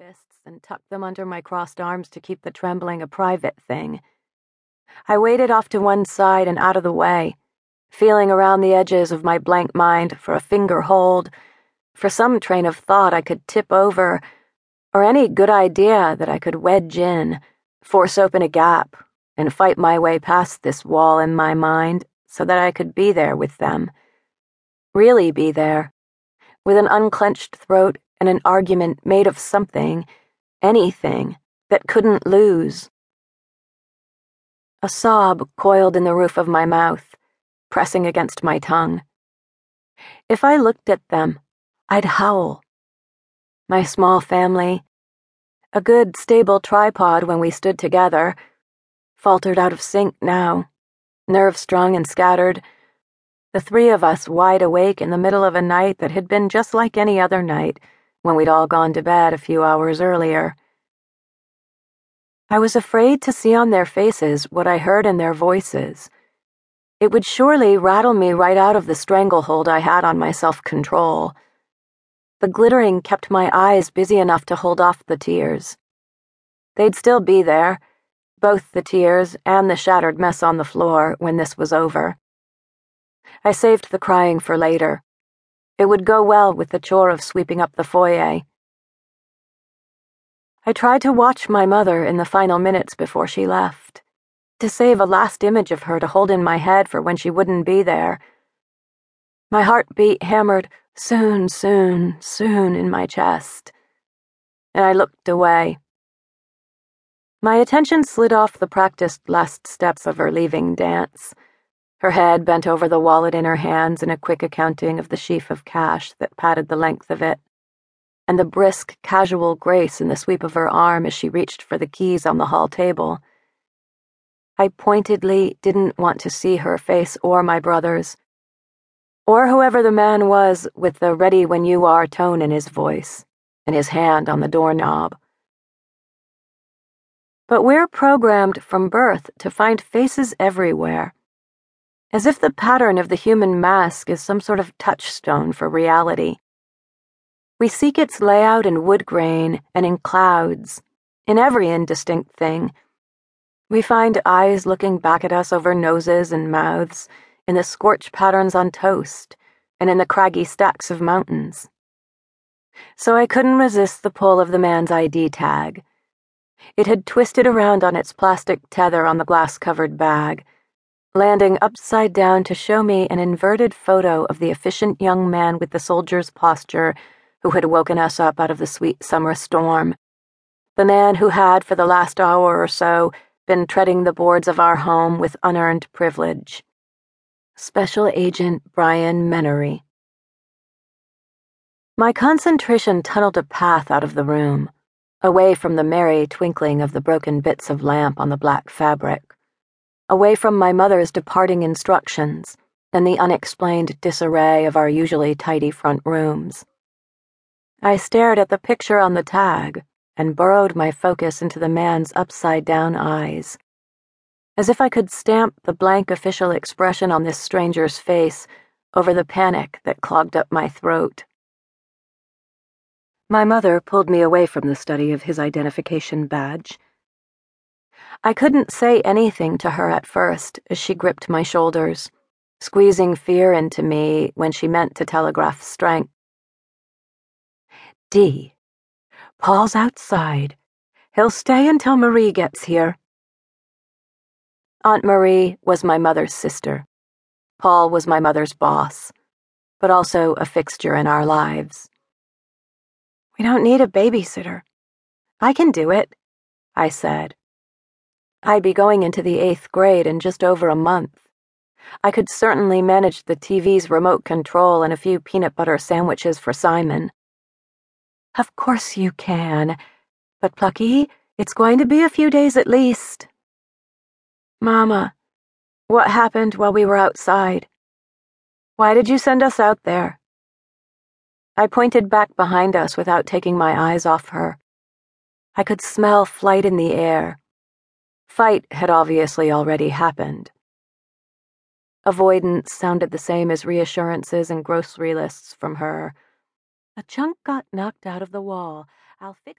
fists and tucked them under my crossed arms to keep the trembling a private thing. I waded off to one side and out of the way, feeling around the edges of my blank mind for a finger hold, for some train of thought I could tip over, or any good idea that I could wedge in, force open a gap, and fight my way past this wall in my mind so that I could be there with them. Really be there, with an unclenched throat and an argument made of something, anything, that couldn't lose. A sob coiled in the roof of my mouth, pressing against my tongue. If I looked at them, I'd howl. My small family, a good, stable tripod when we stood together, faltered out of sync now, nerve strung and scattered the three of us wide awake in the middle of a night that had been just like any other night when we'd all gone to bed a few hours earlier. I was afraid to see on their faces what I heard in their voices. It would surely rattle me right out of the stranglehold I had on my self control. The glittering kept my eyes busy enough to hold off the tears. They'd still be there, both the tears and the shattered mess on the floor, when this was over. I saved the crying for later. It would go well with the chore of sweeping up the foyer. I tried to watch my mother in the final minutes before she left, to save a last image of her to hold in my head for when she wouldn't be there. My heartbeat hammered soon, soon, soon in my chest, and I looked away. My attention slid off the practiced last steps of her leaving dance her head bent over the wallet in her hands in a quick accounting of the sheaf of cash that padded the length of it, and the brisk, casual grace in the sweep of her arm as she reached for the keys on the hall table. I pointedly didn't want to see her face or my brother's, or whoever the man was with the ready when you are tone in his voice and his hand on the doorknob. But we're programmed from birth to find faces everywhere as if the pattern of the human mask is some sort of touchstone for reality. We seek its layout in wood grain and in clouds, in every indistinct thing. We find eyes looking back at us over noses and mouths, in the scorch patterns on toast, and in the craggy stacks of mountains. So I couldn't resist the pull of the man's ID tag. It had twisted around on its plastic tether on the glass covered bag landing upside down to show me an inverted photo of the efficient young man with the soldier's posture who had woken us up out of the sweet summer storm. The man who had, for the last hour or so, been treading the boards of our home with unearned privilege. Special Agent Brian Menery. My concentration tunneled a path out of the room, away from the merry twinkling of the broken bits of lamp on the black fabric away from my mother's departing instructions and the unexplained disarray of our usually tidy front rooms. I stared at the picture on the tag and burrowed my focus into the man's upside down eyes. As if I could stamp the blank official expression on this stranger's face over the panic that clogged up my throat. My mother pulled me away from the study of his identification badge I couldn't say anything to her at first as she gripped my shoulders, squeezing fear into me when she meant to telegraph strength. Dee. Paul's outside. He'll stay until Marie gets here. Aunt Marie was my mother's sister. Paul was my mother's boss, but also a fixture in our lives. We don't need a babysitter. I can do it, I said I'd be going into the eighth grade in just over a month. I could certainly manage the TV's remote control and a few peanut butter sandwiches for Simon. Of course you can, but Plucky, it's going to be a few days at least. Mama, what happened while we were outside? Why did you send us out there? I pointed back behind us without taking my eyes off her. I could smell flight in the air Fight had obviously already happened. Avoidance sounded the same as reassurances and grocery lists from her. A chunk got knocked out of the wall. I'll fix